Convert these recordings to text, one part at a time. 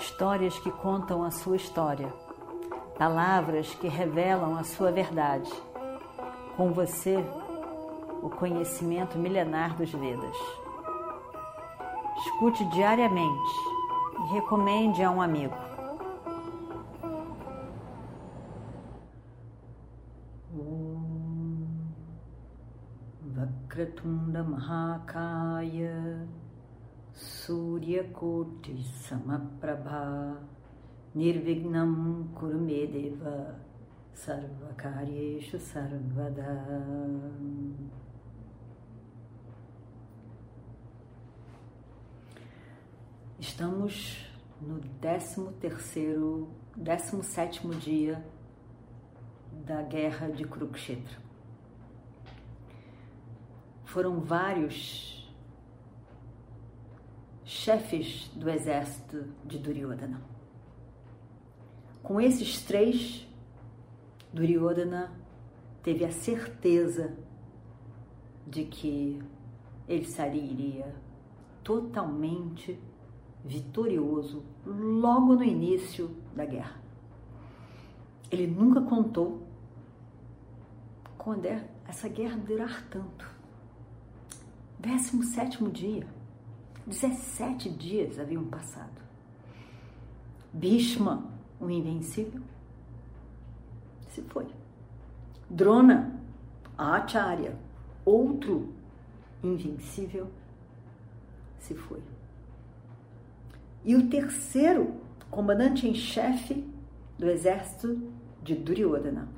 histórias que contam a sua história, palavras que revelam a sua verdade. Com você, o conhecimento milenar dos Vedas. Escute diariamente e recomende a um amigo. Vakratunda Mahakaya Suryakoti Samaprabha Nirvignam Kurumedeva Sarvakaryeshu Sarvada Estamos no 13 terceiro, 17 dia da guerra de Kurukshetra. Foram vários chefes do exército de Duryodhana. Com esses três, Duryodhana teve a certeza de que ele sairia totalmente vitorioso logo no início da guerra. Ele nunca contou quando é essa guerra durar tanto. 17 dia, 17 dias haviam passado. Bhishma, o invencível, se foi. Drona, Acharya, outro invencível, se foi. E o terceiro comandante em chefe do exército de Duryodhana,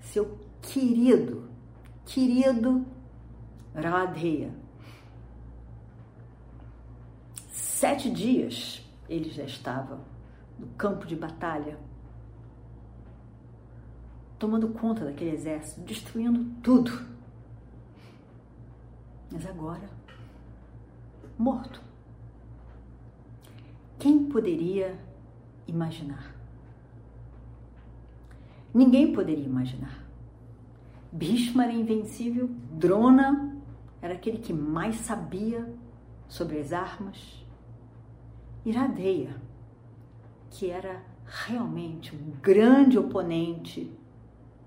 seu querido, querido Radheya. Sete dias ele já estava no campo de batalha, tomando conta daquele exército, destruindo tudo. Mas agora, morto. Quem poderia imaginar? Ninguém poderia imaginar. Bhishma era invencível, Drona era aquele que mais sabia sobre as armas, Iradeia, que era realmente um grande oponente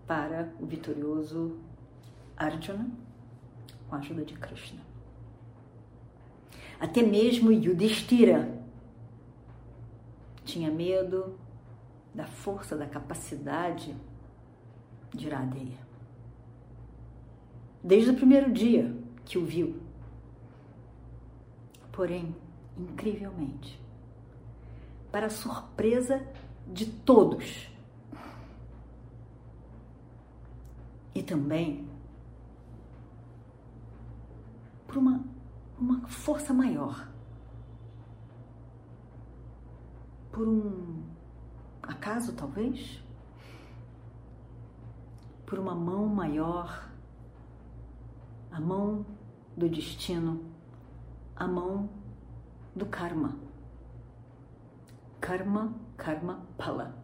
para o vitorioso Arjuna, com a ajuda de Krishna. Até mesmo Yudhishthira, tinha medo da força, da capacidade de Iradeia. Desde o primeiro dia que o viu. Porém, incrivelmente, para surpresa de todos, e também por uma, uma força maior por um acaso, talvez? Por uma mão maior, a mão do destino, a mão do karma. Karma, karma, pala.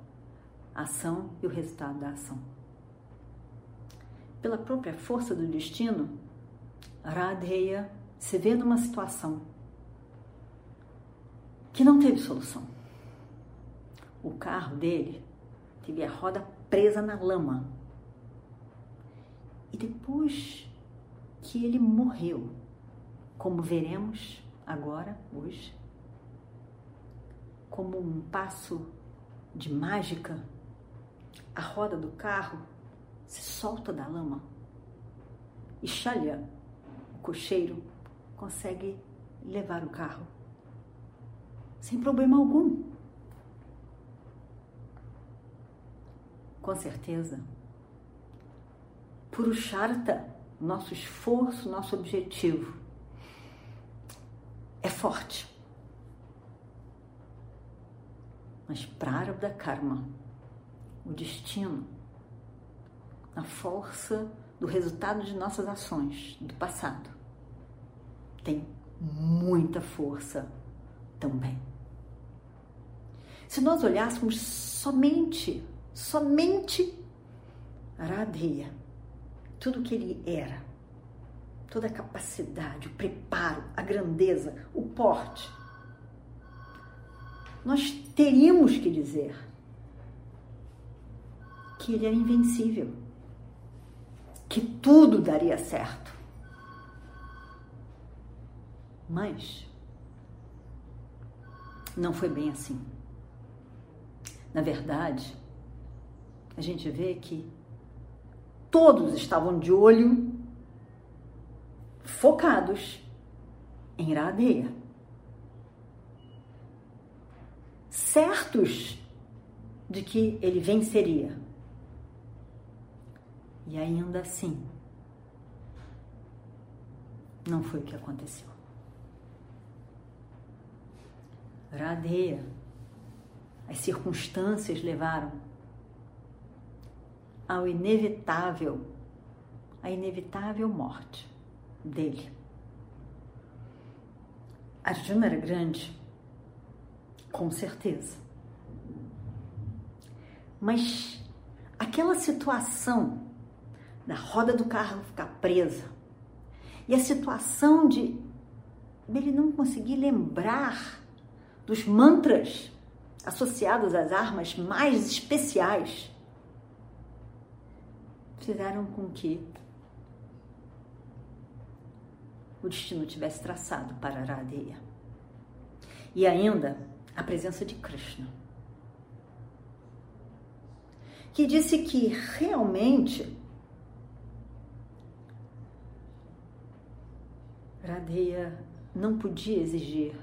Ação e o resultado da ação. Pela própria força do destino, Radheya se vê numa situação que não teve solução o carro dele teve a roda presa na lama. E depois que ele morreu, como veremos agora, hoje, como um passo de mágica, a roda do carro se solta da lama e Shalya, o cocheiro, consegue levar o carro sem problema algum. com certeza. Purusharta, nosso esforço, nosso objetivo, é forte. Mas Prarabdha Karma, o destino, a força do resultado de nossas ações do passado, tem muita força também. Se nós olhássemos somente somente Radheya, tudo que ele era, toda a capacidade, o preparo, a grandeza, o porte. Nós teríamos que dizer que ele era invencível, que tudo daria certo. Mas não foi bem assim. Na verdade, a gente vê que todos estavam de olho, focados em Iradeia. Certos de que ele venceria. E ainda assim, não foi o que aconteceu. Radeia, as circunstâncias levaram ao inevitável, a inevitável morte dele. Arjuna era grande, com certeza. Mas aquela situação da roda do carro ficar presa e a situação de ele não conseguir lembrar dos mantras associados às armas mais especiais fizeram com que o destino tivesse traçado para Aradeia. E ainda a presença de Krishna, que disse que realmente Radeia não podia exigir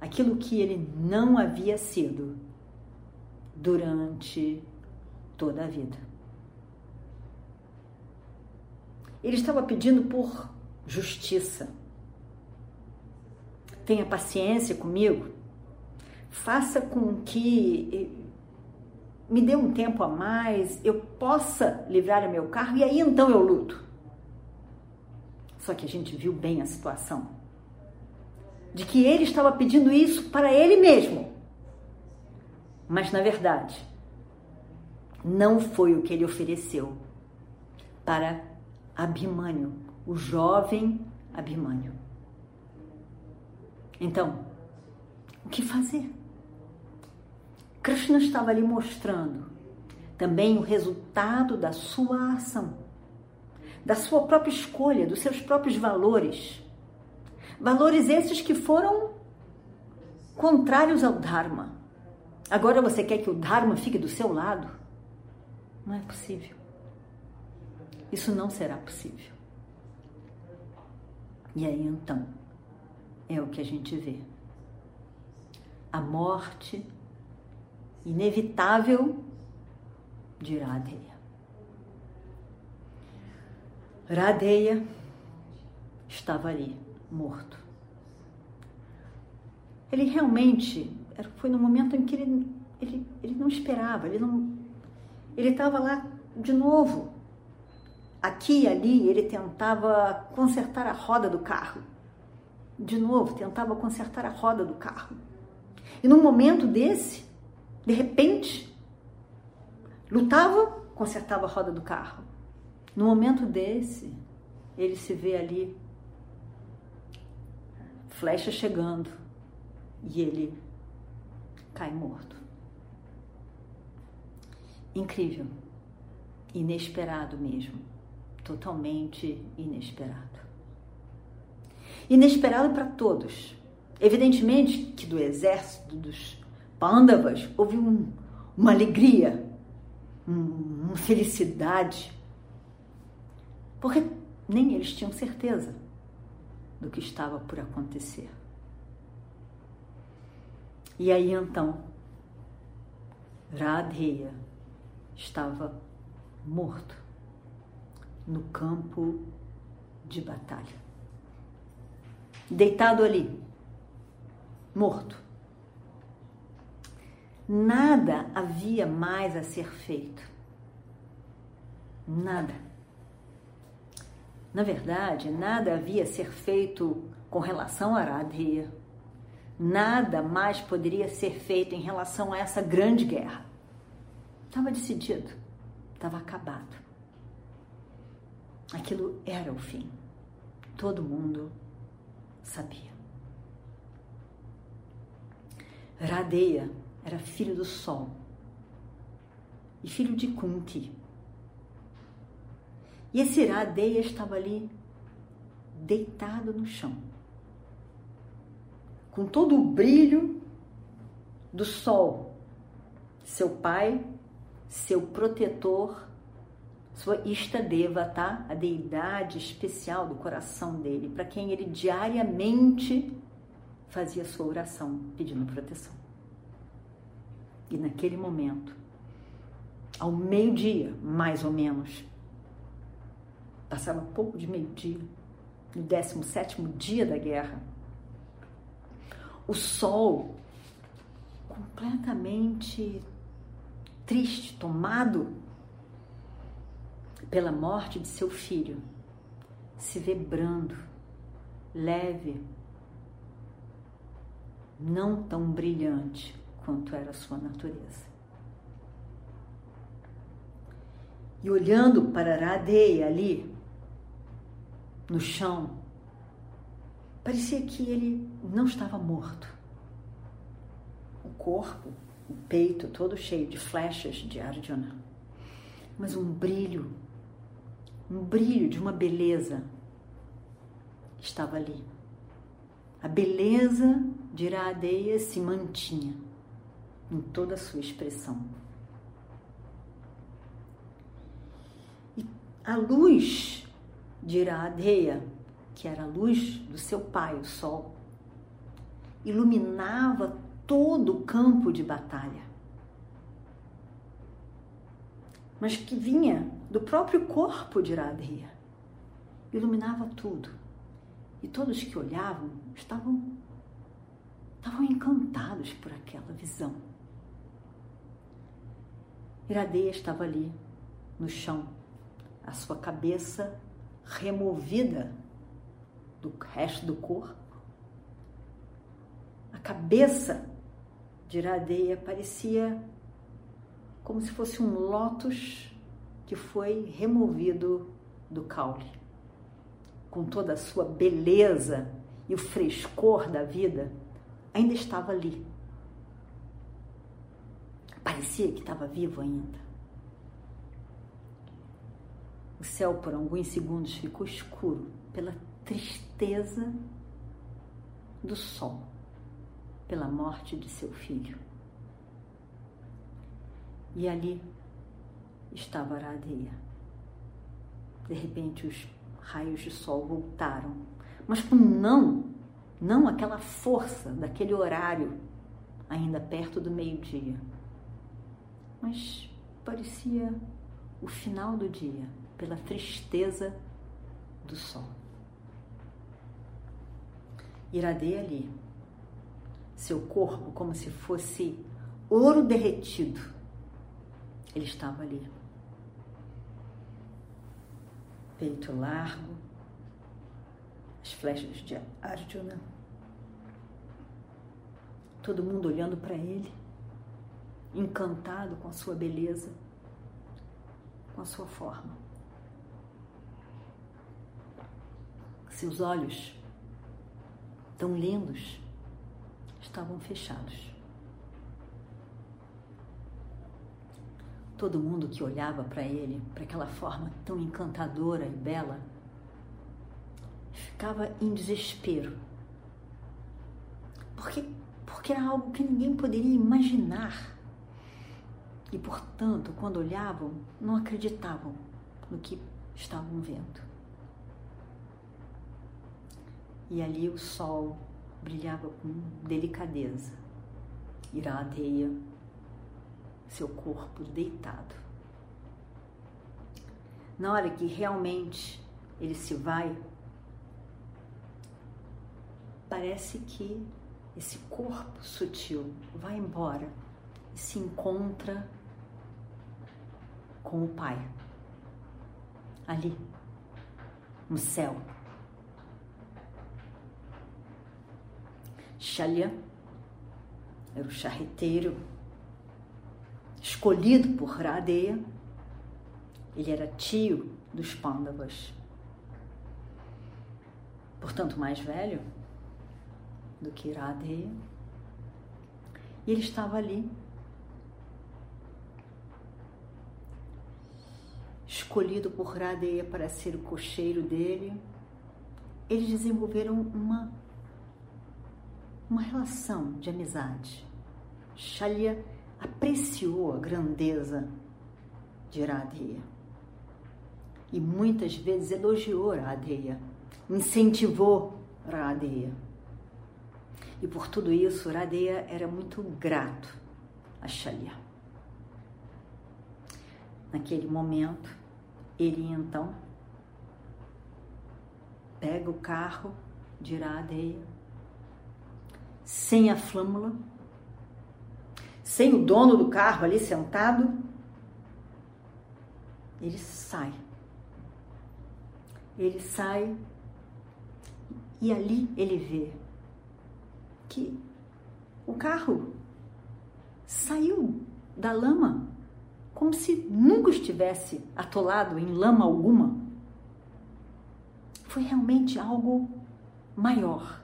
aquilo que ele não havia sido durante toda a vida. Ele estava pedindo por justiça. Tenha paciência comigo, faça com que eh, me dê um tempo a mais, eu possa livrar o meu carro e aí então eu luto. Só que a gente viu bem a situação de que ele estava pedindo isso para ele mesmo. Mas na verdade, não foi o que ele ofereceu para Abimânio, o jovem Abimânio. Então, o que fazer? Krishna estava ali mostrando também o resultado da sua ação, da sua própria escolha, dos seus próprios valores. Valores esses que foram contrários ao Dharma. Agora você quer que o Dharma fique do seu lado? Não é possível. Isso não será possível. E aí então, é o que a gente vê. A morte inevitável de Radeya. Radeya estava ali morto. Ele realmente foi no momento em que ele, ele, ele não esperava, ele não. Ele estava lá de novo. Aqui e ali ele tentava consertar a roda do carro. De novo, tentava consertar a roda do carro. E num momento desse, de repente, lutava, consertava a roda do carro. No momento desse, ele se vê ali flecha chegando e ele cai morto. Incrível, inesperado mesmo, totalmente inesperado. Inesperado para todos. Evidentemente que do exército dos Pandavas houve um, uma alegria, um, uma felicidade, porque nem eles tinham certeza do que estava por acontecer. E aí então, Radheya estava morto no campo de batalha. Deitado ali, morto. Nada havia mais a ser feito. Nada. Na verdade, nada havia a ser feito com relação a Radheya. Nada mais poderia ser feito em relação a essa grande guerra. Estava decidido, estava acabado. Aquilo era o fim. Todo mundo sabia. Radeya era filho do Sol e filho de Kunti. E esse Radeya estava ali deitado no chão, com todo o brilho do sol, seu pai, seu protetor, sua Istadeva, tá? A deidade especial do coração dele, para quem ele diariamente fazia sua oração pedindo proteção. E naquele momento, ao meio-dia, mais ou menos, passava pouco de meio-dia, no 17 dia da guerra, o sol, completamente triste, tomado pela morte de seu filho, se vê brando, leve, não tão brilhante quanto era a sua natureza. E olhando para Radeia ali, no chão, parecia que ele não estava morto. O corpo, o peito todo cheio de flechas de Arjuna, mas um brilho, um brilho de uma beleza estava ali. A beleza de Iradeia se mantinha em toda a sua expressão. E a luz de Iradeia, que era a luz do seu pai, o sol, iluminava todo o campo de batalha. Mas que vinha do próprio corpo de Iradeia, iluminava tudo. E todos que olhavam estavam estavam encantados por aquela visão. Iradeia estava ali, no chão, a sua cabeça removida do resto do corpo. A cabeça de Iradeia parecia como se fosse um lótus que foi removido do caule. Com toda a sua beleza e o frescor da vida, ainda estava ali. Parecia que estava vivo ainda. O céu por alguns segundos ficou escuro pela tristeza do sol, pela morte de seu filho. E ali estava a Aradeia. De repente os raios de sol voltaram, mas com não, não aquela força daquele horário, ainda perto do meio-dia. Mas parecia o final do dia pela tristeza do sol. Iradei ali, seu corpo como se fosse ouro derretido. Ele estava ali. Peito largo, as flechas de Arjuna. Todo mundo olhando para ele, encantado com a sua beleza, com a sua forma. Seus olhos, tão lindos, estavam fechados. Todo mundo que olhava para ele, para aquela forma tão encantadora e bela, ficava em desespero. Porque, porque era algo que ninguém poderia imaginar. E, portanto, quando olhavam, não acreditavam no que estavam vendo. E ali o sol brilhava com delicadeza. Iradeia, seu corpo deitado. Na hora que realmente ele se vai, parece que esse corpo sutil vai embora se encontra com o Pai, ali, no céu. Shalya era o charreteiro escolhido por Radeya. Ele era tio dos Pandavas, portanto mais velho do que Radeya. E ele estava ali, escolhido por Radeia para ser o cocheiro dele. Eles desenvolveram uma, uma relação de amizade. Shalya apreciou a grandeza de Radeia e muitas vezes elogiou Radeia, incentivou Radeia. E por tudo isso, Radeia era muito grato a Shalya. Naquele momento, ele então pega o carro de Radeia, sem a flâmula, sem o dono do carro ali sentado, ele sai. Ele sai e ali ele vê que o carro saiu da lama como se nunca estivesse atolado em lama alguma. Foi realmente algo maior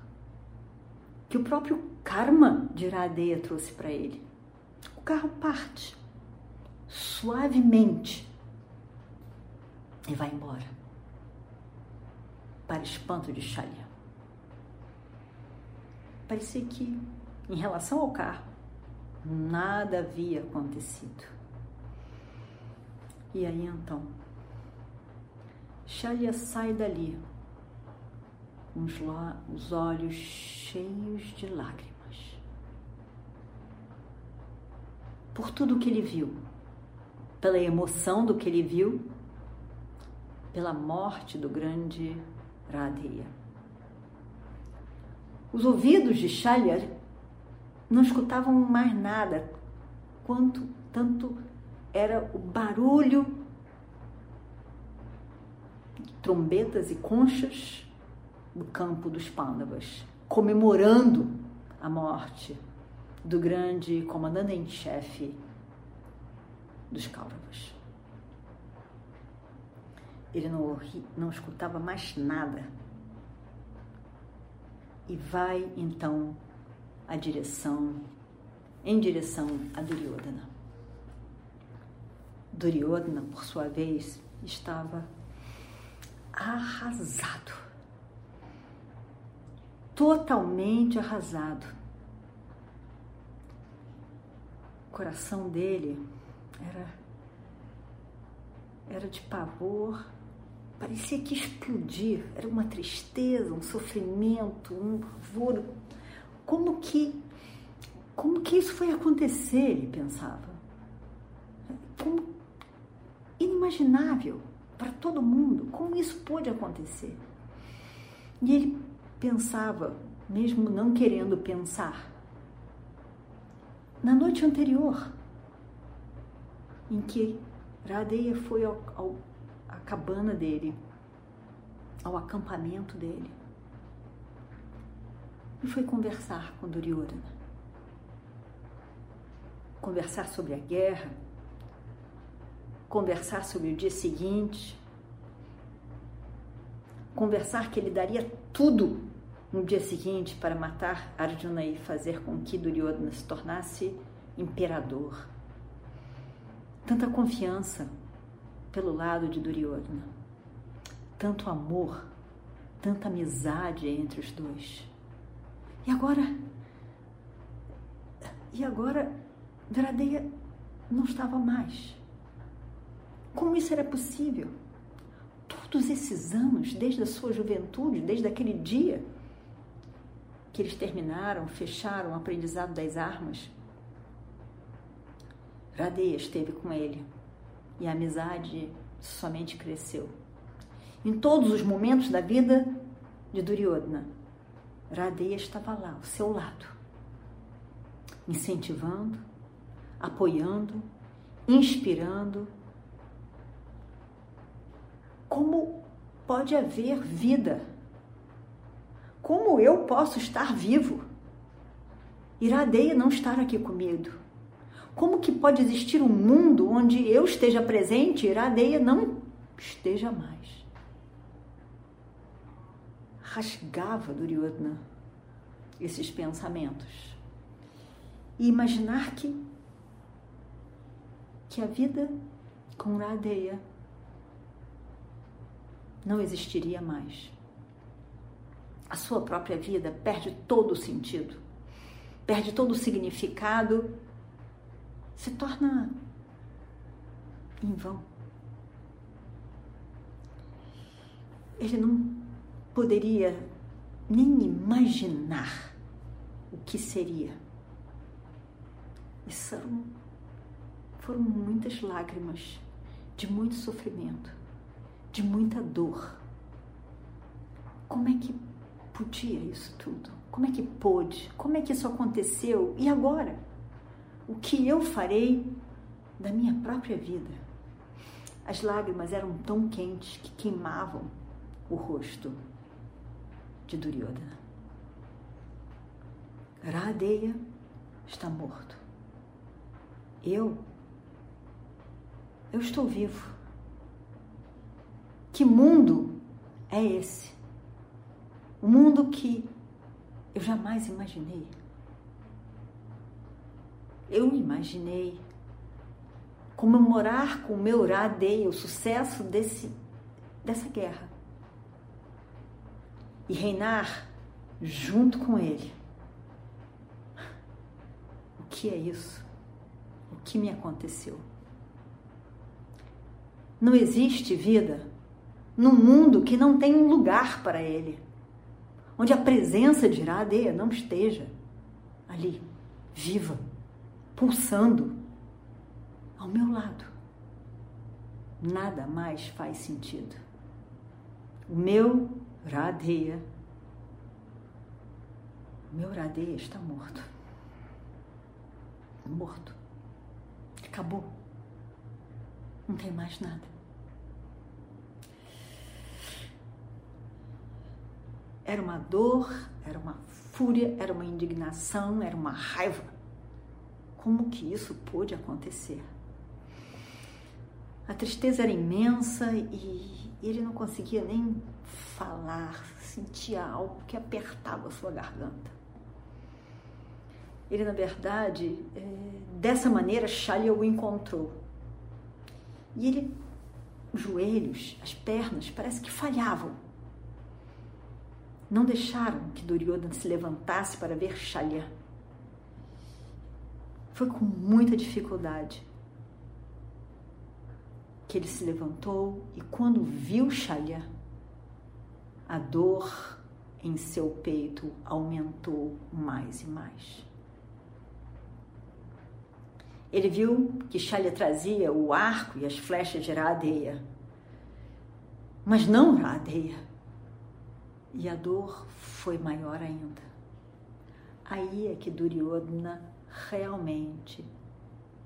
que o próprio karma de Iradeia trouxe para ele. O carro parte suavemente e vai embora para espanto de Shalya. Parecia que, em relação ao carro, nada havia acontecido. E aí então, Shalya sai dali, com os olhos cheios de lágrimas. Por tudo que ele viu, pela emoção do que ele viu, pela morte do grande Radheya. Os ouvidos de Shalya não escutavam mais nada, quanto tanto era o barulho de trombetas e conchas do campo dos Pandavas, comemorando a morte do grande comandante em chefe dos Kauravas. Ele não, não escutava mais nada e vai então a direção em direção a Duryodhana. Duryodhana, por sua vez, estava arrasado. Totalmente arrasado. O coração dele era era de pavor, parecia que explodir, era uma tristeza, um sofrimento, um pavor. Como que como que isso foi acontecer, ele pensava. Como inimaginável para todo mundo. Como isso pôde acontecer? E ele pensava, mesmo não querendo pensar, na noite anterior, em que Radeia foi ao, ao, à cabana dele, ao acampamento dele, e foi conversar com Duryodhana. Conversar sobre a guerra, conversar sobre o dia seguinte, conversar que ele daria tudo no dia seguinte para matar Arjuna e fazer com que Duryodhana se tornasse imperador. Tanta confiança pelo lado de Duryodhana, tanto amor, tanta amizade entre os dois. E agora, e agora, Dradeia não estava mais. Como isso era possível? Todos esses anos, desde a sua juventude, desde aquele dia que eles terminaram, fecharam o aprendizado das armas, Radeia esteve com ele e a amizade somente cresceu. Em todos os momentos da vida de Duryodhana, Radeia estava lá, ao seu lado, incentivando, apoiando, inspirando como pode haver vida? Como eu posso estar vivo? Iradeia não estar aqui comigo. Como que pode existir um mundo onde eu esteja presente e Iradeia não esteja mais? Rasgava Duryodhana esses pensamentos. e imaginar que, que a vida com Radeya não existiria mais. A sua própria vida perde todo o sentido, perde todo o significado, se torna em vão. Ele não poderia nem imaginar o que seria. E são, foram muitas lágrimas de muito sofrimento, de muita dor. Como é que podia isso tudo? Como é que pôde? Como é que isso aconteceu? E agora? O que eu farei da minha própria vida? As lágrimas eram tão quentes que queimavam o rosto de Duryodhana. Radeya está morto. Eu, eu estou vivo. Que mundo é esse? Um mundo que eu jamais imaginei. Eu imaginei comemorar com o meu Radeya o sucesso desse, dessa guerra e reinar junto com Ele. O que é isso? O que me aconteceu? Não existe vida num mundo que não tem um lugar para Ele, onde a presença de Iradeia não esteja ali, viva, pulsando ao meu lado. Nada mais faz sentido. O meu Radeia. Meu Radeia está morto. Morto. Acabou. Não tem mais nada. Era uma dor, era uma fúria, era uma indignação, era uma raiva. Como que isso pôde acontecer? A tristeza era imensa e ele não conseguia nem falar, sentia algo que apertava a sua garganta. Ele, na verdade, é, dessa maneira, Shalya o encontrou. E ele, os joelhos, as pernas, parece que falhavam. Não deixaram que Duryodhana se levantasse para ver Shalya. Foi com muita dificuldade que ele se levantou e quando viu Shalya, a dor em seu peito aumentou mais e mais. Ele viu que Shalya trazia o arco e as flechas de Radeia, mas não Radeia. E a dor foi maior ainda. Aí é que Duryodhana realmente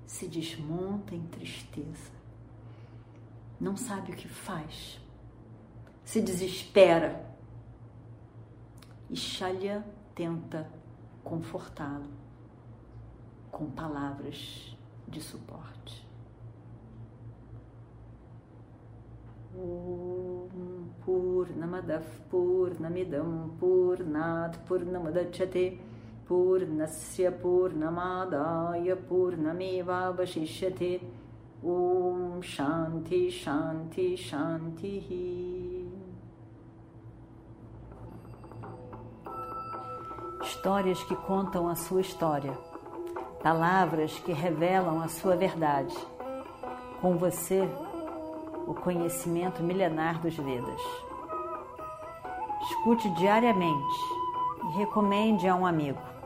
se desmonta em tristeza. Não sabe o que faz se desespera. E Shalya tenta confortá-lo com palavras de suporte. Om Purnamadav Purnamidam Purnat Purnamadachate Purnasya Purnamadaya Purnameva Vashishyate Om Shanti Shanti Shanti histórias que contam a sua história, palavras que revelam a sua verdade. Com você, o conhecimento milenar dos Vedas. Escute diariamente e recomende a um amigo.